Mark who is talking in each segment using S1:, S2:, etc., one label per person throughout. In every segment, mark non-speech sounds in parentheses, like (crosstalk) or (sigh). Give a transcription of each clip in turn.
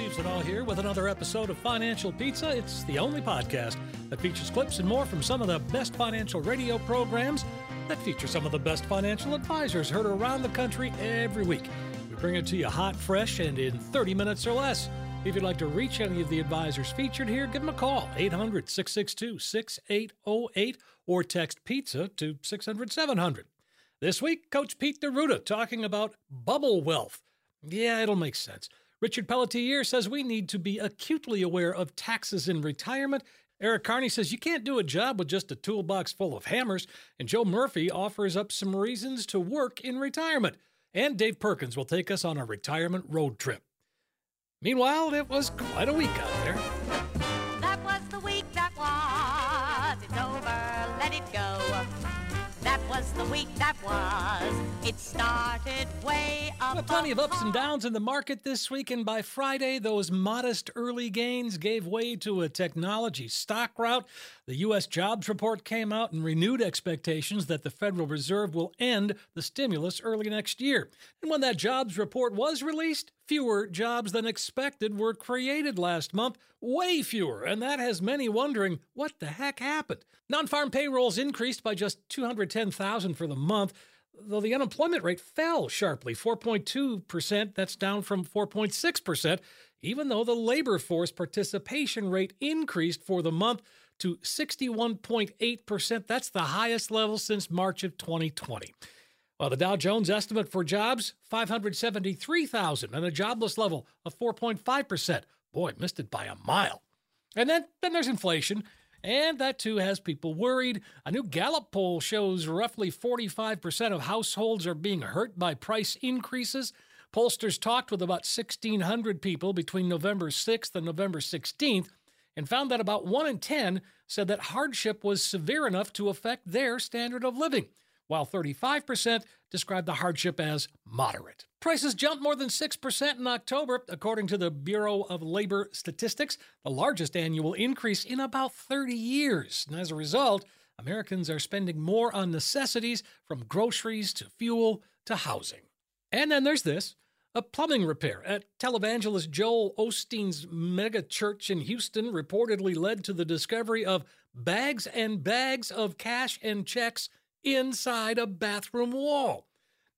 S1: Steve Siddall here with another episode of Financial Pizza. It's the only podcast that features clips and more from some of the best financial radio programs that feature some of the best financial advisors heard around the country every week. We bring it to you hot, fresh, and in 30 minutes or less. If you'd like to reach any of the advisors featured here, give them a call, 800 662 6808, or text pizza to 600 700. This week, Coach Pete D'Arruda talking about bubble wealth. Yeah, it'll make sense. Richard Pelletier says we need to be acutely aware of taxes in retirement. Eric Kearney says you can't do a job with just a toolbox full of hammers. And Joe Murphy offers up some reasons to work in retirement. And Dave Perkins will take us on a retirement road trip. Meanwhile, it was quite a week out there.
S2: That was the week that was. It's over, let it go. That was the week that was. It started way up.
S1: Well, plenty of ups and downs in the market this week, and by Friday, those modest early gains gave way to a technology stock rout. The U.S. jobs report came out and renewed expectations that the Federal Reserve will end the stimulus early next year. And when that jobs report was released, fewer jobs than expected were created last month, way fewer, and that has many wondering what the heck happened. Non farm payrolls increased by just 210,000 for the month though the unemployment rate fell sharply 4.2%, that's down from 4.6%, even though the labor force participation rate increased for the month to 61.8%. That's the highest level since March of 2020. Well, the Dow Jones estimate for jobs 573,000 and a jobless level of 4.5%. Boy, missed it by a mile. And then, then there's inflation. And that too has people worried. A new Gallup poll shows roughly 45% of households are being hurt by price increases. Pollsters talked with about 1,600 people between November 6th and November 16th and found that about 1 in 10 said that hardship was severe enough to affect their standard of living, while 35% described the hardship as moderate. Prices jumped more than 6% in October, according to the Bureau of Labor Statistics, the largest annual increase in about 30 years. And as a result, Americans are spending more on necessities from groceries to fuel to housing. And then there's this a plumbing repair at televangelist Joel Osteen's mega church in Houston reportedly led to the discovery of bags and bags of cash and checks inside a bathroom wall.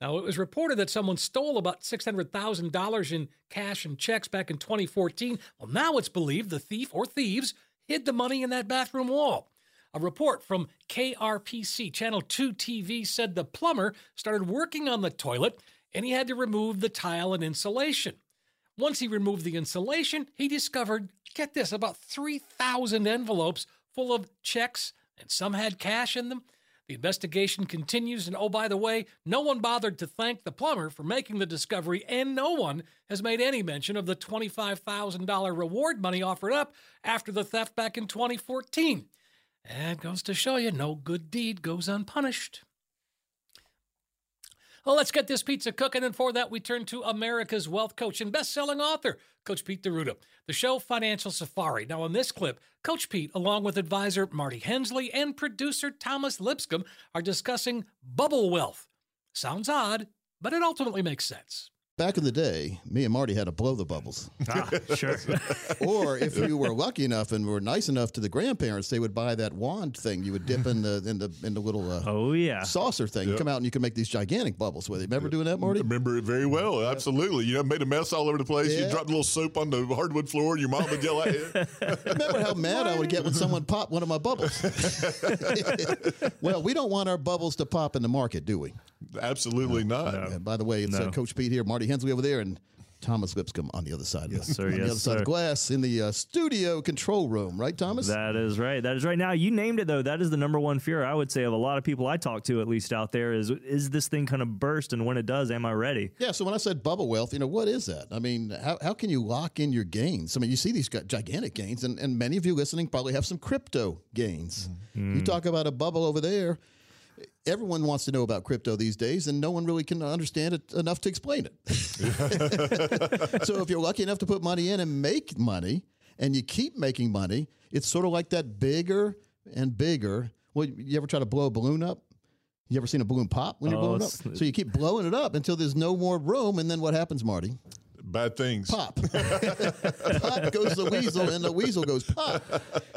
S1: Now, it was reported that someone stole about $600,000 in cash and checks back in 2014. Well, now it's believed the thief or thieves hid the money in that bathroom wall. A report from KPRC Channel 2 TV said the plumber started working on the toilet and he had to remove the tile and insulation. Once he removed the insulation, he discovered, get this, about 3,000 envelopes full of checks, and some had cash in them. The investigation continues, and oh, by the way, no one bothered to thank the plumber for making the discovery, and no one has made any mention of the $25,000 reward money offered up after the theft back in 2014. And goes to show you no good deed goes unpunished. Well, let's get this pizza cooking, and for that, we turn to America's wealth coach and best-selling author, Coach Pete D'Arruda. The show Financial Safari. Now, in this clip, Coach Pete, along with advisor Marty Hensley and producer Thomas Lipscomb, are discussing bubble wealth. Sounds odd, but it ultimately makes sense.
S3: Back in the day, me and Marty had to blow the bubbles.
S4: Ah, sure. (laughs)
S3: or if you were lucky enough and were nice enough to the grandparents, they would buy that wand thing you would dip in the in the in the little uh,
S4: oh yeah
S3: saucer thing. You come out and you can make these gigantic bubbles with it. Remember doing that, Marty?
S5: remember it very well. Absolutely. You know, made a mess all over the place.
S3: Yeah.
S5: You dropped a little soap on the hardwood floor, and your mom would yell at you. (laughs)
S3: Remember how mad I would get when someone popped one of my bubbles? (laughs) well, we don't want our bubbles to pop in the market, do we?
S5: Absolutely not.
S3: Uh, by the way, it's uh, Coach Pete here, Marty Hensley over there, and Thomas Lipscomb on the other side.
S4: Yes, sir. (laughs)
S3: On the
S4: Yes,
S3: other side of the glass in the uh, studio control room, right, Thomas?
S4: That is right. That is right. Now you named it though. That is the number one fear I would say of a lot of people I talk to, at least out there, is is this thing going to burst? And when it does, am I ready?
S3: Yeah, so when I said bubble wealth, you know, what is that? I mean, how, how can you lock in your gains? I mean, you see these gigantic gains, and, and many of you listening probably have some crypto gains. You talk about a bubble over there. Everyone wants to know about crypto these days, and no one really can understand it enough to explain it. (laughs) so if you're lucky enough to put money in and make money, and you keep making money, it's sort of like that bigger and bigger. Well, you ever try to blow a balloon up? You ever seen a balloon pop when you're
S4: Oh,
S3: blowing up? So you keep blowing it up until there's no more room, and then what happens, Marty?
S5: Bad things.
S3: Pop. (laughs) pop goes the weasel, and the weasel goes pop.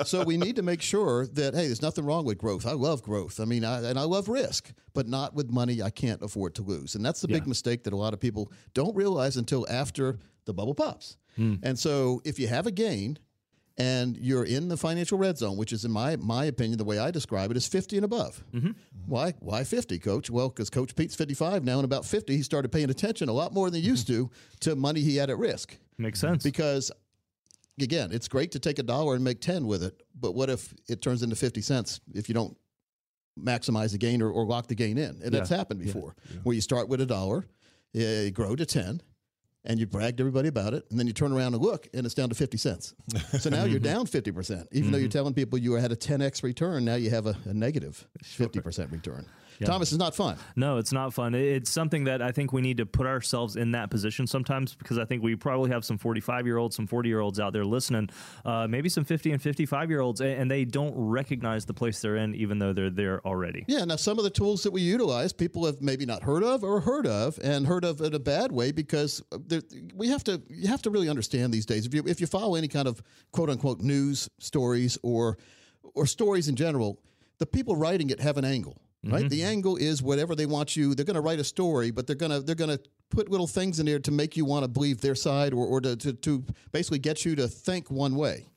S3: So we need to make sure that hey, there's nothing wrong with growth. I love growth. I mean, I, and I love risk, but not with money I can't afford to lose. And that's the big mistake that a lot of people don't realize until after the bubble pops. Hmm. And so if you have a gain. And you're in the financial red zone, which is, in my my opinion, the way I describe it, is 50 and above. Mm-hmm. Why? Why 50, Coach? Well, because Coach Pete's 55 now, and about 50, he started paying attention a lot more than he used to (laughs) to money he had at risk
S4: Makes sense.
S3: because again it's great to take a dollar and make 10 with it but what if it turns into 50 cents if you don't maximize the gain or, or lock the gain in and that's happened before where you start with a dollar you grow to 10 and you bragged everybody about it and then you turn around and look and it's down to 50 cents. (laughs) So now you're down 50% even though you're telling people you had a 10x return now you have a, a negative 50% return. Thomas is not fun.
S4: No, it's not fun. It's something that I think we need to put ourselves in that position sometimes because I think we probably have some 45 year olds, some 40 year olds out there listening, uh, maybe some 50 and 55 year olds, and they don't recognize the place they're in, even though they're there already.
S3: Yeah, now some of the tools that we utilize, people have maybe not heard of or heard of, and heard of in a bad way because there- we have to. You have to really understand these days. If you if you follow any kind of quote unquote news stories or or stories in general, the people writing it have an angle. Right, the mm-hmm. angle is whatever they want you. They're going to write a story, but they're going to they're going to put little things in there to make you want to believe their side, or, or to, to to basically get you to think one way.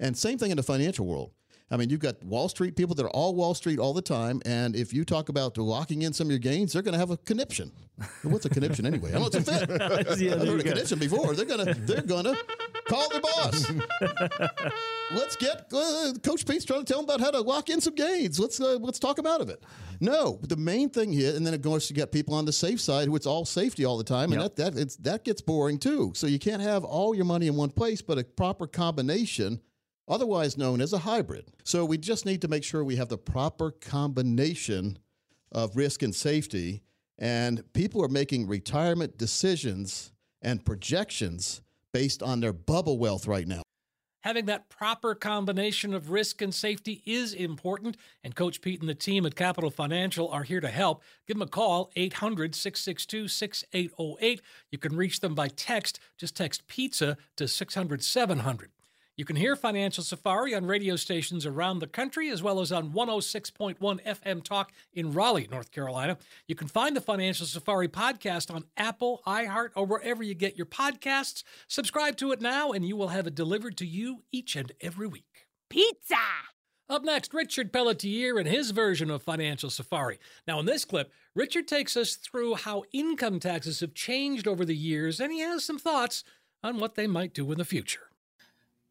S3: And same thing in the financial world. I mean, you've got Wall Street people that are all Wall Street all the time, and if you talk about locking in some of your gains, they're going to have a conniption. What's a conniption anyway? I don't know it's a fit. (laughs)
S4: Yeah,
S3: I've heard a
S4: go.
S3: conniption before. They're gonna they're gonna call their boss. (laughs) let's get uh, Coach Pete's trying to tell them about how to lock in some gains. Let's uh, let's talk them out of it. No, the main thing here, and then it goes to get people on the safe side, who it's all safety all the time, and
S4: Yep.
S3: that that it's that gets boring too. So you can't have all your money in one place, but a proper combination. Otherwise known as a hybrid. So we just need to make sure we have the proper combination of risk and safety. And people are making retirement decisions and projections based on their bubble wealth right now.
S1: Having that proper combination of risk and safety is important, and Coach Pete and the team at Capital Financial are here to help. Give them a call, 800 662 6808. You can reach them by text. Just text pizza to 600 700. You can hear Financial Safari on radio stations around the country as well as on 106.1 FM Talk in Raleigh, North Carolina. You can find the Financial Safari podcast on Apple, iHeart, or wherever you get your podcasts. Subscribe to it now, and you will have it delivered to you each and every week.
S2: Pizza!
S1: Up next, Richard Pelletier and his version of Financial Safari. Now, in this clip, Richard takes us through how income taxes have changed over the years, and he has some thoughts on what they might do in the future.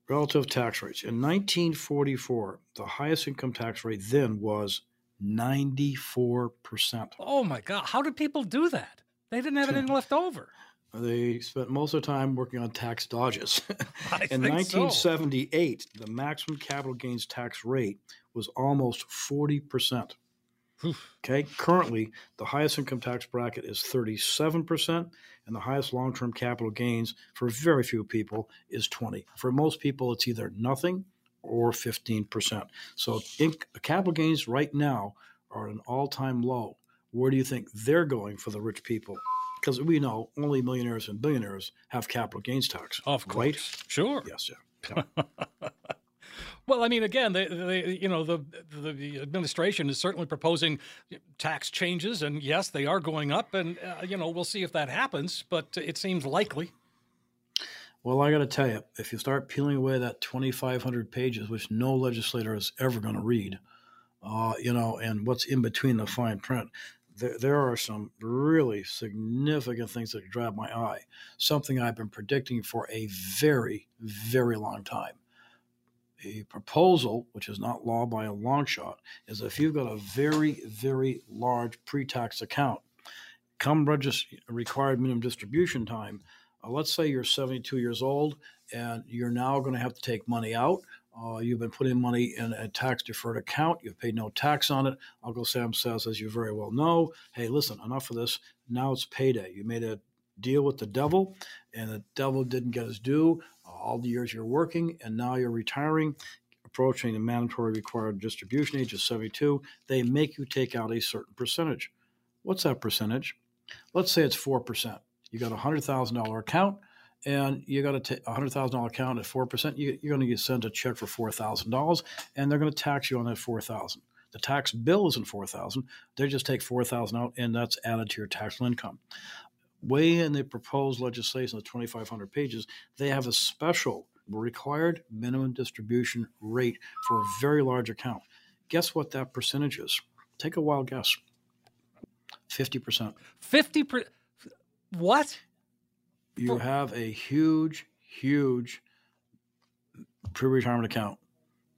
S6: Relative tax rates. In 1944, the highest income tax rate then was 94%.
S1: Oh my God, how did people do that? They didn't have anything left over. (laughs)
S6: They spent most of the time working on tax dodges. (laughs)
S1: I
S6: In
S1: think so.
S6: 1978, the maximum capital gains tax rate was almost 40%. Okay, currently the highest income tax bracket is 37%, and the highest long term capital gains for very few people is 20. For most people, it's either nothing or 15%. So in, capital gains right now are an all time low. Where do you think they're going for the rich people? Because we know only millionaires and billionaires have capital gains tax.
S1: Of course.
S6: Right?
S1: Sure.
S6: Yes, yeah. (laughs)
S1: Well, I mean, again, they, you know, the, the the administration is certainly proposing tax changes, and yes, they are going up, and uh, you know, we'll see if that happens, but it seems likely.
S6: Well, I got to tell you, if you start peeling away that 2,500 pages, which no legislator is ever going to read, uh, you know, and what's in between the fine print, there, there are some really significant things that grab my eye. Something I've been predicting for a very, very long time. A proposal, which is not law by a long shot, is if you've got a very, very large pre tax account, come register required minimum distribution time. Uh, let's say you're 72 years old and you're now going to have to take money out. Uh, you've been putting money in a tax deferred account. You've paid no tax on it. Uncle Sam says, as you very well know, hey, listen, enough of this. Now it's payday. You made a deal with the devil, and the devil didn't get his due all the years you're working, and now you're retiring, approaching the mandatory required distribution age of 72. They make you take out a certain percentage. What's that percentage? Let's say it's 4%. You got a $100,000 account and you got a thousand dollar account at four percent, you, are going to get sent a check for four thousand dollars, and they're going to tax you on that four thousand. The tax bill isn't four thousand; they just take four thousand out, and that's added to your taxable income. Way in the proposed legislation, five hundred pages, they have a special required minimum distribution rate for a very large account. Guess what that percentage is? Take a wild guess. Fifty percent.
S1: Fifty percent. What?
S6: you have a huge, huge pre retirement account.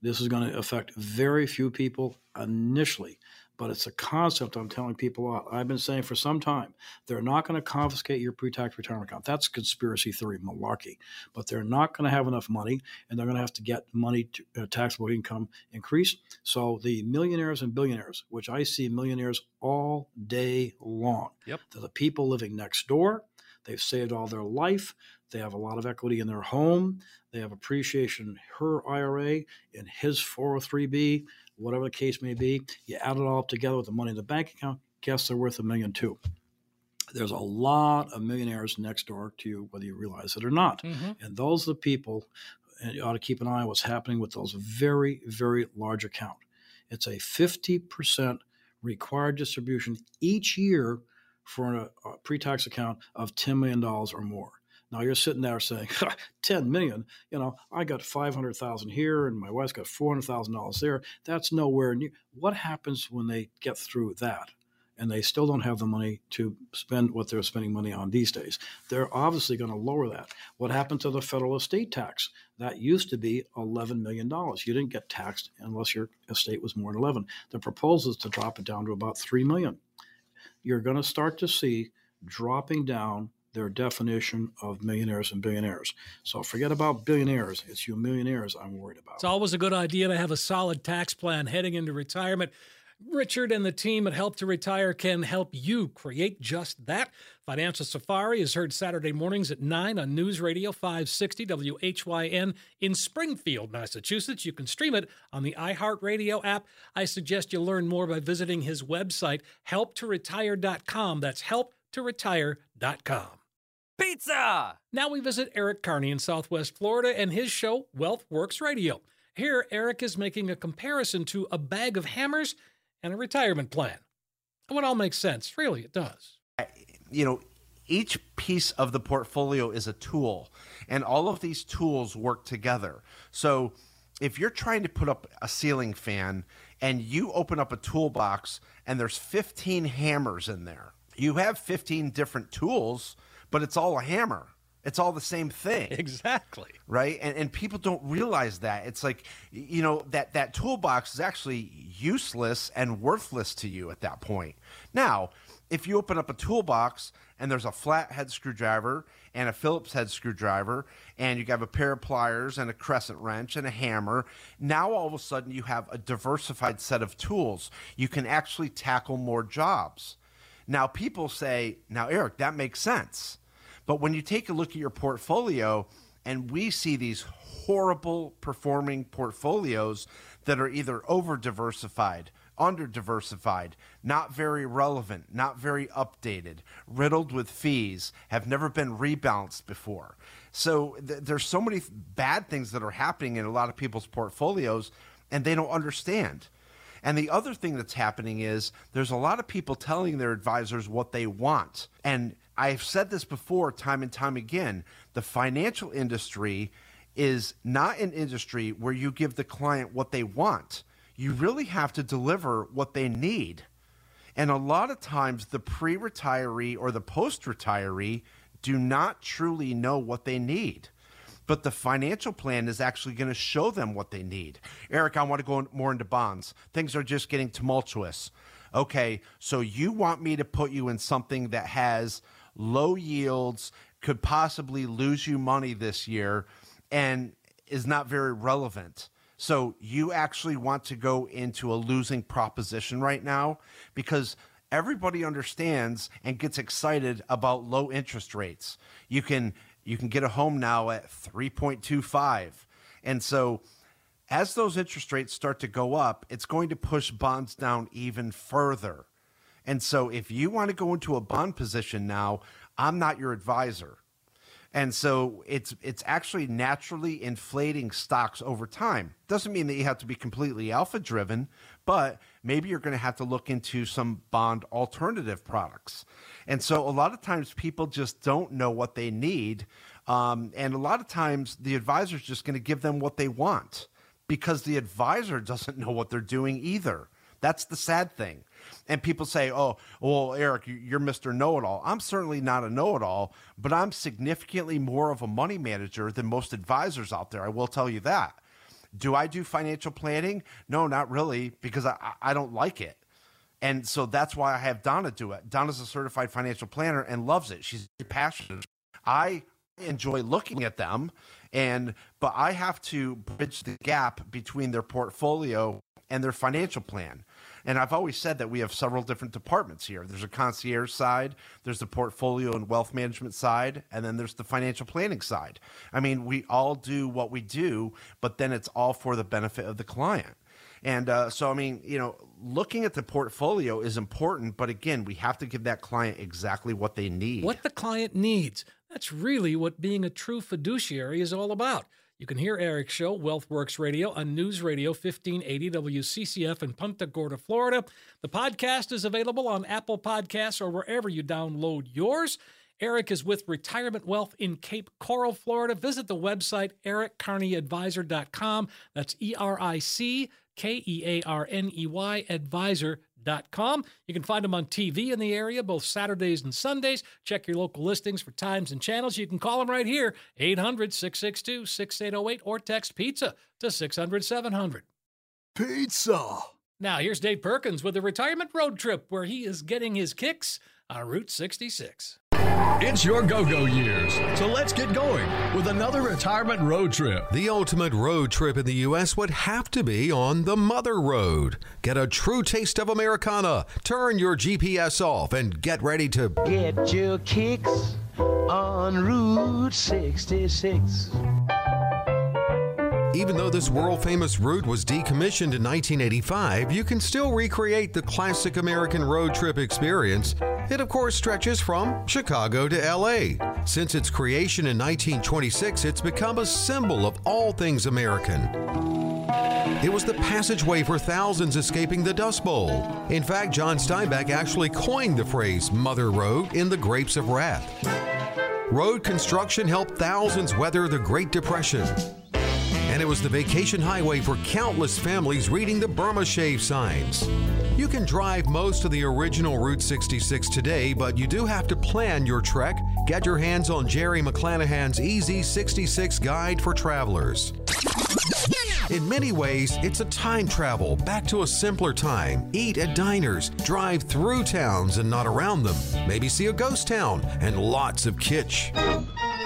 S6: This is going to affect very few people initially, but it's a concept I'm telling people about. I've been saying for some time they're not going to confiscate your pre tax retirement account. That's conspiracy theory malarkey. But they're not going to have enough money and they're going to have to get money to uh, taxable income increased. So the millionaires and billionaires, which I see millionaires all day long,
S1: yep.
S6: they're the people living next door They've saved all their life. They have a lot of equity in their home. They have appreciation in her IRA, in his 403B, whatever the case may be. You add it all up together with the money in the bank account, guess they're worth a million too. There's a lot of millionaires next door to you, whether you realize it or not. Mm-hmm. And those are the people, and you ought to keep an eye on what's happening with those very, very large account. It's a 50% required distribution each year for a, a pre-tax account of $10 million or more. Now you're sitting there saying, 10 million, you know, I got 500,000 here and my wife's got $400,000 there. That's nowhere near. What happens when they get through that? And they still don't have the money to spend what they're spending money on these days. They're obviously going to lower that. What happened to the federal estate tax? That used to be $11 million. You didn't get taxed unless your estate was more than 11. The proposal is to drop it down to about 3 million you're going to start to see dropping down their definition of millionaires and billionaires. So forget about billionaires. It's you millionaires I'm worried about.
S1: It's always a good idea to have a solid tax plan heading into retirement. Richard and the team at Help to Retire can help you create just that. Financial Safari is heard Saturday mornings at 9 on News Radio 560 WHYN in Springfield, Massachusetts. You can stream it on the iHeartRadio app. I suggest you learn more by visiting his website, helptoretire.com. That's helptoretire.com.
S7: Pizza!
S1: Now we visit Eric Kearney in Southwest Florida and his show, Wealth Works Radio. Here, Eric is making a comparison to a bag of hammers and a retirement plan. And it all makes sense. Really, it does.
S8: You know, each piece of the portfolio is a tool, and all of these tools work together. So, if you're trying to put up a ceiling fan and you open up a toolbox and there's 15 hammers in there, you have 15 different tools, but it's all a hammer. It's all the same thing. (laughs)
S1: Exactly.
S8: Right? And and people don't realize that. It's like you know, that that toolbox is actually useless and worthless to you at that point. Now, if you open up a toolbox and there's a flat head screwdriver and a Phillips head screwdriver and you have a pair of pliers and a crescent wrench and a hammer, now all of a sudden you have a diversified set of tools. You can actually tackle more jobs. Now people say, "Now Eric, that makes sense." But when you take a look at your portfolio, and we see these horrible performing portfolios that are either over diversified, under diversified, not very relevant, not very updated, riddled with fees, have never been rebalanced before. So th- there's so many bad things that are happening in a lot of people's portfolios, and they don't understand. And the other thing that's happening is there's a lot of people telling their advisors what they want. And I've said this before time and time again. The financial industry is not an industry where you give the client what they want. You really have to deliver what they need. And a lot of times, the pre retiree or the post retiree do not truly know what they need. But the financial plan is actually going to show them what they need. Eric, I want to go more into bonds. Things are just getting tumultuous. Okay, so you want me to put you in something that has low yields, could possibly lose you money this year, and is not very relevant. So you actually want to go into a losing proposition right now because everybody understands and gets excited about low interest rates. You can you can get a home now at 3.25. And so as those interest rates start to go up, it's going to push bonds down even further. And so if you want to go into a bond position now, I'm not your advisor. And so it's it's actually naturally inflating stocks over time. Doesn't mean that you have to be completely alpha driven, but maybe you're going to have to look into some bond alternative products. And so a lot of times people just don't know what they need. Um, and a lot of times the advisor is just going to give them what they want because the advisor doesn't know what they're doing either. That's the sad thing. And people say, oh, well, Eric, you're Mr. Know It All. I'm certainly not a know it all, but I'm significantly more of a money manager than most advisors out there. I will tell you that. Do I do financial planning? No, not really, because I, I don't like it. And so that's why I have Donna do it. Donna's a certified financial planner and loves it. She's passionate. I enjoy looking at them and but I have to bridge the gap between their portfolio and their financial plan. And I've always said that we have several different departments here. There's a concierge side, there's the portfolio and wealth management side, and then there's the financial planning side. I mean, we all do what we do, but then it's all for the benefit of the client. And uh, so, I mean, you know, looking at the portfolio is important, but again, we have to give that client exactly what they need.
S1: What the client needs. That's really what being a true fiduciary is all about. You can hear Eric's show, WealthWorks Radio, on News Radio 1580 WCCF in Punta Gorda, Florida. The podcast is available on Apple Podcasts or wherever you download yours. Eric is with Retirement Wealth in Cape Coral, Florida. Visit the website erickearneyadvisor.com. That's E R I C K E A R N E Y advisor.com. You can find them on TV in the area both Saturdays and Sundays. Check your local listings for times and channels. You can call them right here, 800 662 6808, or text pizza to 600 700.
S9: Pizza.
S1: Now, here's Dave Perkins with a retirement road trip where he is getting his kicks on Route 66.
S10: It's your go go years, so let's get going with another retirement road trip.
S11: The ultimate road trip in the U.S. would have to be on the Mother Road. Get a true taste of Americana, turn your GPS off, and get ready to
S12: get your kicks on Route 66.
S11: Even though this world famous route was decommissioned in 1985, you can still recreate the classic American road trip experience. It, of course, stretches from Chicago to LA. Since its creation in 1926, it's become a symbol of all things American. It was the passageway for thousands escaping the Dust Bowl. In fact, John Steinbeck actually coined the phrase Mother Road in The Grapes of Wrath. Road construction helped thousands weather the Great Depression and it was the vacation highway for countless families reading the Burma Shave signs. You can drive most of the original Route 66 today, but you do have to plan your trek. Get your hands on Jerry McClanahan's Easy 66 Guide for Travelers. In many ways, it's a time travel back to a simpler time. Eat at diners, drive through towns and not around them, maybe see a ghost town, and lots of kitsch.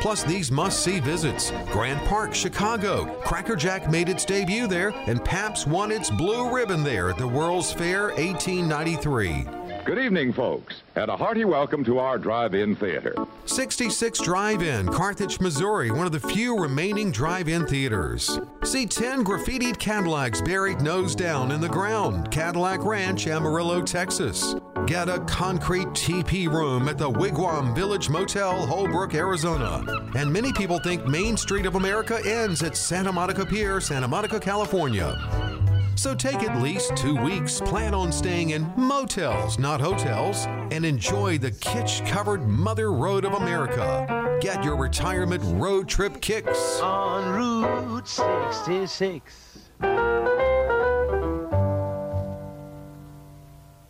S11: Plus, these must see visits Grant Park, Chicago. Cracker Jack made its debut there, and Pabst won its blue ribbon there at the World's Fair 1893.
S13: Good evening, folks, and a hearty welcome to our drive in theater.
S11: 66 Drive In, Carthage, Missouri, one of the few remaining drive in theaters. See 10 graffitied Cadillacs buried nose down in the ground, Cadillac Ranch, Amarillo, Texas. Get a concrete teepee room at the Wigwam Village Motel, Holbrook, Arizona. And many people think Main Street of America ends at Santa Monica Pier, Santa Monica, California. So take at least two weeks, plan on staying in motels, not hotels, and enjoy the kitsch covered Mother Road of America. Get your retirement road trip kicks
S12: on Route 66.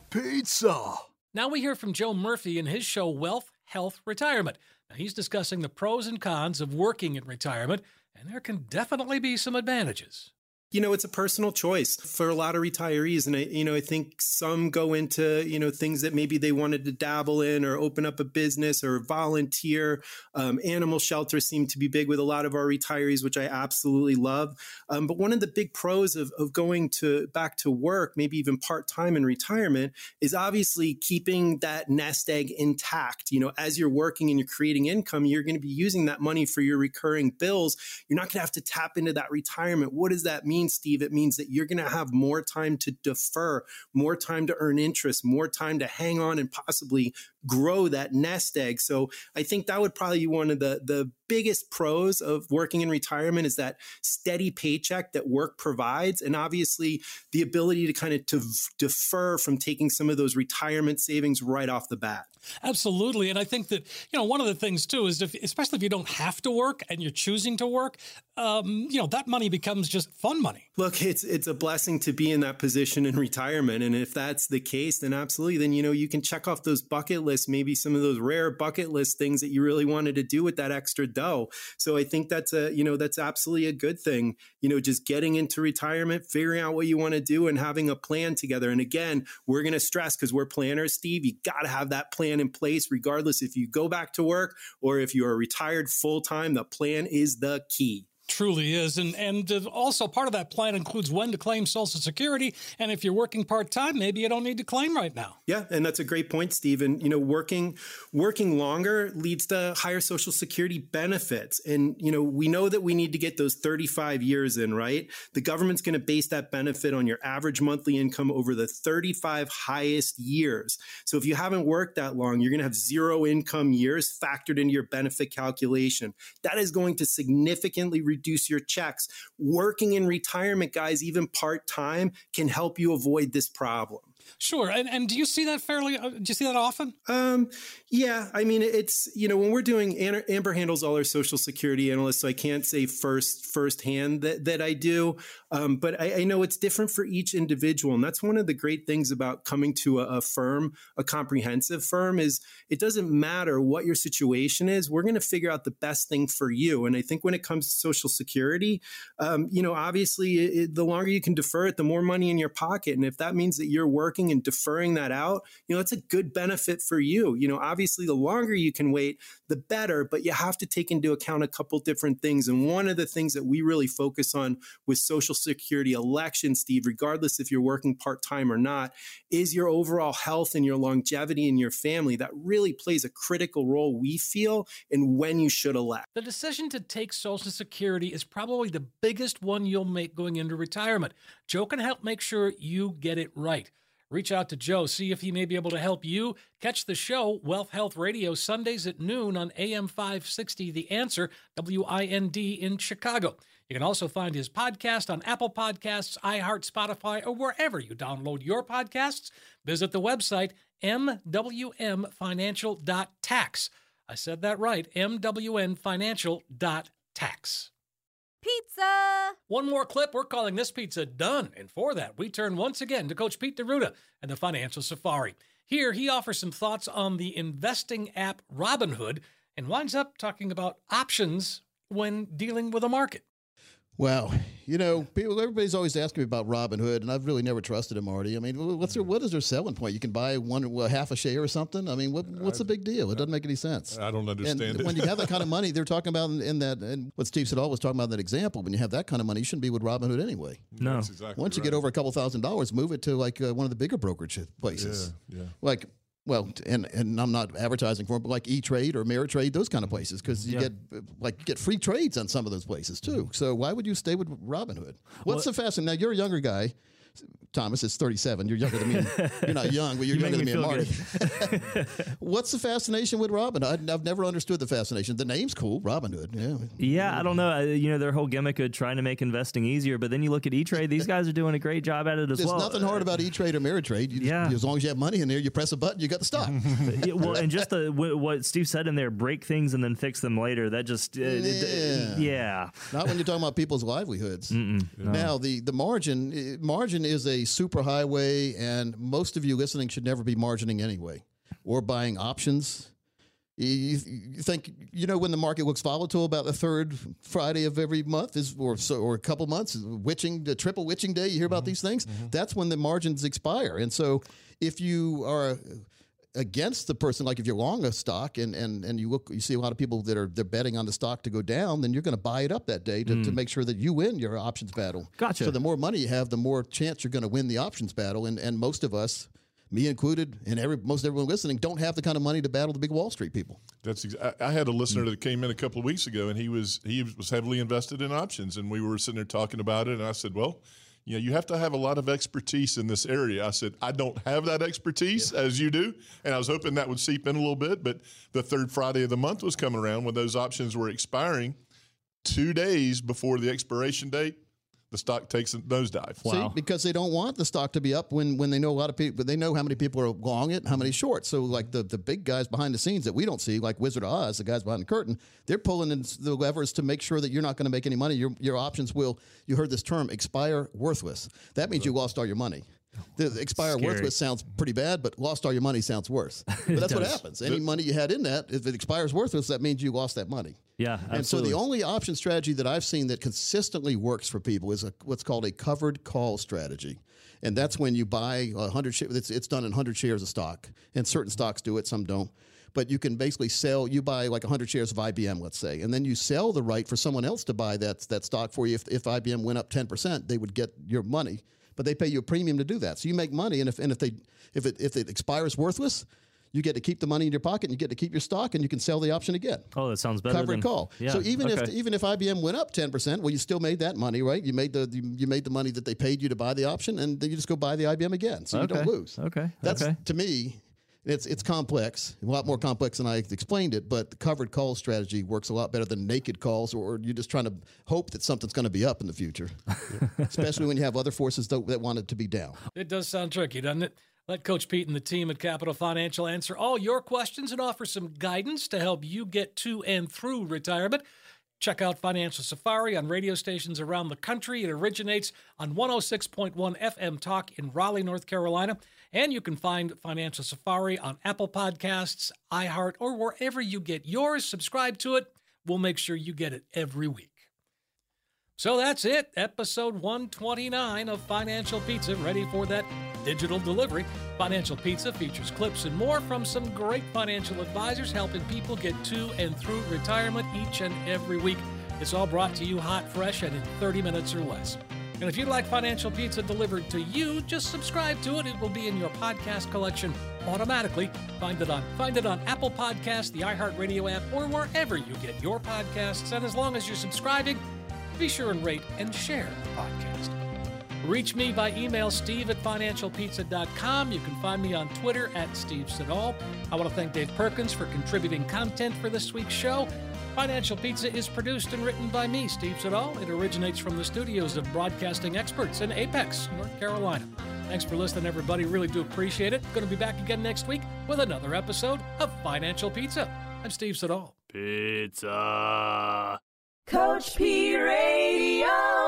S9: Pizza. Pizza.
S1: Now we hear from Joe Murphy in his show Wealth, Health, Retirement. Now he's discussing the pros and cons of working in retirement, and there can definitely be some advantages
S14: you know, it's a personal choice for a lot of retirees. And I, you know, I think some go into, you know, things that maybe they wanted to dabble in or open up a business or volunteer. Um, animal shelters seem to be big with a lot of our retirees, which I absolutely love. Um, but one of the big pros of, of going to back to work, maybe even part time in retirement, is obviously keeping that nest egg intact. You know, as you're working and you're creating income, you're going to be using that money for your recurring bills. You're not going to have to tap into that retirement. What does that mean? Mean, Steve? It means that you're going to have more time to defer, more time to earn interest, more time to hang on and possibly grow that nest egg. So I think that would probably be one of the the biggest pros of working in retirement is that steady paycheck that work provides and obviously the ability to kind of to defer from taking some of those retirement savings right off the bat.
S1: Absolutely. And I think that, you know, one of the things too is if, especially if you don't have to work and you're choosing to work, um, you know, that money becomes just fun money.
S14: Look, it's it's a blessing to be in that position in retirement. And if that's the case, then absolutely, then you know, you can check off those bucket lists, maybe some of those rare bucket list things that you really wanted to do with that extra dough. So I think that's a, you know, that's absolutely a good thing. You know, just getting into retirement, figuring out what you want to do and having a plan together. And again, we're going to stress because we're planners, Steve, you got to have that plan in place, regardless if you go back to work or if you are retired full time. The plan is the key
S1: truly is. And and uh, also part of that plan includes when to claim Social Security. And if you're working part time, maybe you don't need to claim right now.
S14: Yeah, and that's a great point, Stephen. You know, working working longer leads to higher Social Security benefits. And you know, we know that we need to get those 35 years in, right? The government's going to base that benefit on your average monthly income over the 35 highest years. So if you haven't worked that long, you're going to have zero income years factored into your benefit calculation. That is going to significantly reduce your checks. Working in retirement, guys, even part time, can help you avoid this problem.
S1: Sure. And and do you see that fairly? Uh, do you see that often?
S14: Um, yeah. I mean, it's you know when we're doing Amber handles all our social security analysts, so I can't say first firsthand that that I do. Um, but I, I, know it's different for each individual, and that's one of the great things about coming to a, a firm, a comprehensive firm, is it doesn't matter what your situation is. We're going to figure out the best thing for you. And I think when it comes to social security, um, you know, obviously, it, the longer you can defer it, the more money in your pocket, and if that means that you're working working and deferring that out, you know, it's a good benefit for you. You know, obviously, the longer you can wait, the better, but you have to take into account a couple different things. And one of the things that we really focus on with Social Security election, Steve, regardless if you're working part time or not, is your overall health and your longevity in your family. That really plays a critical role, we feel, in when you should elect.
S1: The decision to take Social Security is probably the biggest one you'll make going into retirement. Joe can help make sure you get it right. Reach out to Joe, see if he may be able to help you. Catch the show, Wealth Health Radio, Sundays at noon on AM 560, The Answer, WIND in Chicago. You can also find his podcast on Apple Podcasts, iHeart, Spotify, or wherever you download your podcasts. Visit the website, mwmfinancial.tax. I said that right, mwnfinancial.tax.
S2: Pizza!
S1: One more clip. We're calling this pizza done. And for that, we turn once again to Coach Pete D'Arruda and the Financial Safari. Here, he offers some thoughts on the investing app Robinhood and winds up talking about options when dealing with a market.
S3: Well, you know, people, everybody's always asking me about Robinhood, and I've really never trusted him, Marty. I mean, what's their, what is their selling point? You can buy one, well, half a share or something. I mean, what, what's the big deal? It doesn't make any sense.
S5: I don't understand
S3: and
S5: it.
S3: when you have that (laughs) kind of money, they're talking about in, in that, and what Steve Siddall was talking about in that example. When you have that kind of money, you shouldn't be with Robinhood anyway.
S4: No,
S5: exactly
S3: Once you
S5: right.
S3: get over a couple thousand dollars, move it to like uh, one of the bigger brokerage places.
S5: Yeah, yeah.
S3: Like well, and and I'm not advertising for it, but like E Trade or Ameritrade, those kind of places, because you
S4: Yeah.
S3: get uh, like you get free trades on some of those places too. So why would you stay with Robinhood? What's the fascinating? Now you're a younger guy. Thomas is 37. You're younger than me. you're not young, but you're (laughs)
S4: You
S3: younger than me,
S4: me
S3: and Marty. (laughs) What's the fascination with Robinhood? I've never understood the fascination. The name's cool, Robinhood. Yeah.
S4: Yeah, I don't know. You know, their whole gimmick of trying to make investing easier, but then you look at E Trade; these guys are doing a great job at it as
S3: There's
S4: well.
S3: nothing hard about E Trade or Ameritrade. You just-
S4: Yeah.
S3: as long as you have money in there, you press a button, you got the stock. (laughs)
S4: Yeah, well, and just the what Steve said in there, break things and then fix them later. That just, uh, it-
S3: Yeah.
S4: yeah.
S3: Not when you're talking about people's livelihoods. Now the the margin eh, margin margin is a superhighway, and most of you listening should never be margining anyway or buying options. You, you think you know when the market looks volatile about the third Friday of every month is or so or a couple months witching the triple witching day you hear about mm-hmm. these things? Mm-hmm. That's when the margins expire. And so if you are against the person like if you're long a stock and and and you look you see a lot of people that are they're betting on the stock to go down then you're going to buy it up that day to, to mm. make sure that you win your options battle
S4: Gotcha.
S3: so the more money you have the more chance you're going to win the options battle and and most of us me included and every most everyone listening don't have the kind of money to battle the big wall street people
S5: That's ex- I, I had a listener mm. that came in a couple of weeks ago, and he was he was heavily invested in options, and we were sitting there talking about it, and I said, well. You know, you have to have a lot of expertise in this area. I said, I don't have that expertise as you do. And I was hoping that would seep in a little bit. But the third Friday of the month was coming around when those options were expiring. Two days before the expiration date, the stock takes a nosedive.
S3: See, because they don't want the stock to be up when, when they know a lot of people, they know how many people are long it, how many short. So, like the, the big guys behind the scenes that we don't see, like Wizard of Oz, the guys behind the curtain, they're pulling in the levers to make sure that you're not going to make any money. Your, your options will, you heard this term, expire worthless. That means you lost all your money. The expire
S4: Scary.
S3: worthless sounds pretty bad, but lost all your money sounds worse. (laughs) But that's what happens. Any money you had in that, if it expires worthless, that means you lost that money.
S4: Yeah,
S3: And so the only option strategy that I've seen that consistently works for people is a, what's called a covered call strategy. And that's when you buy 100 shares. It's, it's done in 100 shares of stock. And certain stocks do it, some don't. But you can basically sell, you buy like 100 shares of IBM, let's say, and then you sell the right for someone else to buy that, that stock for you. If, if IBM went up 10%, they would get your money. But they pay you a premium to do that. So you make money. And if, and if, they, if, it, if it expires worthless, you get to keep the money in your pocket and you get to keep your stock and you can sell the option again
S4: Oh, that sounds better.
S3: covered
S4: than,
S3: call.
S4: Yeah.
S3: So even if even if IBM went up ten percent, well, you still made that money, right? You made the you, you made the money that they paid you to buy the option, and then you just go buy the IBM again, so you don't lose.
S4: Okay.
S3: That's
S4: Okay.
S3: to me. It's it's complex, a lot more complex than I explained it. But the covered call strategy works a lot better than naked calls, or you're just trying to hope that something's going to be up in the future, (laughs) especially when you have other forces that, that want it to be down.
S1: It does sound tricky, doesn't it? Let Coach Pete and the team at Capital Financial answer all your questions and offer some guidance to help you get to and through retirement. Check out Financial Safari on radio stations around the country. It originates on 106.1 FM Talk in Raleigh, North Carolina. And you can find Financial Safari on Apple Podcasts, iHeart, or wherever you get yours. Subscribe to it. We'll make sure you get it every week. So that's it. Episode 129 of Financial Pizza, ready for that digital delivery. Financial Pizza features clips and more from some great financial advisors helping people get to and through retirement each and every week. It's all brought to you hot, fresh, and in 30 minutes or less. And if you'd like Financial Pizza delivered to you, just subscribe to it. It will be in your podcast collection automatically. Find it on find it on Apple Podcasts, the iHeartRadio app, or wherever you get your podcasts. And as long as you're subscribing, be sure and rate and share the podcast. Reach me by email, steve at financialpizza.com. You can find me on Twitter at Steve Siddall. I want to thank Dave Perkins for contributing content for this week's show. Financial Pizza is produced and written by me, Steve Siddall. It originates from the studios of broadcasting experts in Apex, North Carolina. Thanks for listening, everybody. Really do appreciate it. Going to be back again next week with another episode of Financial Pizza. I'm Steve Siddall.
S15: Pizza.
S16: Coach P Radio.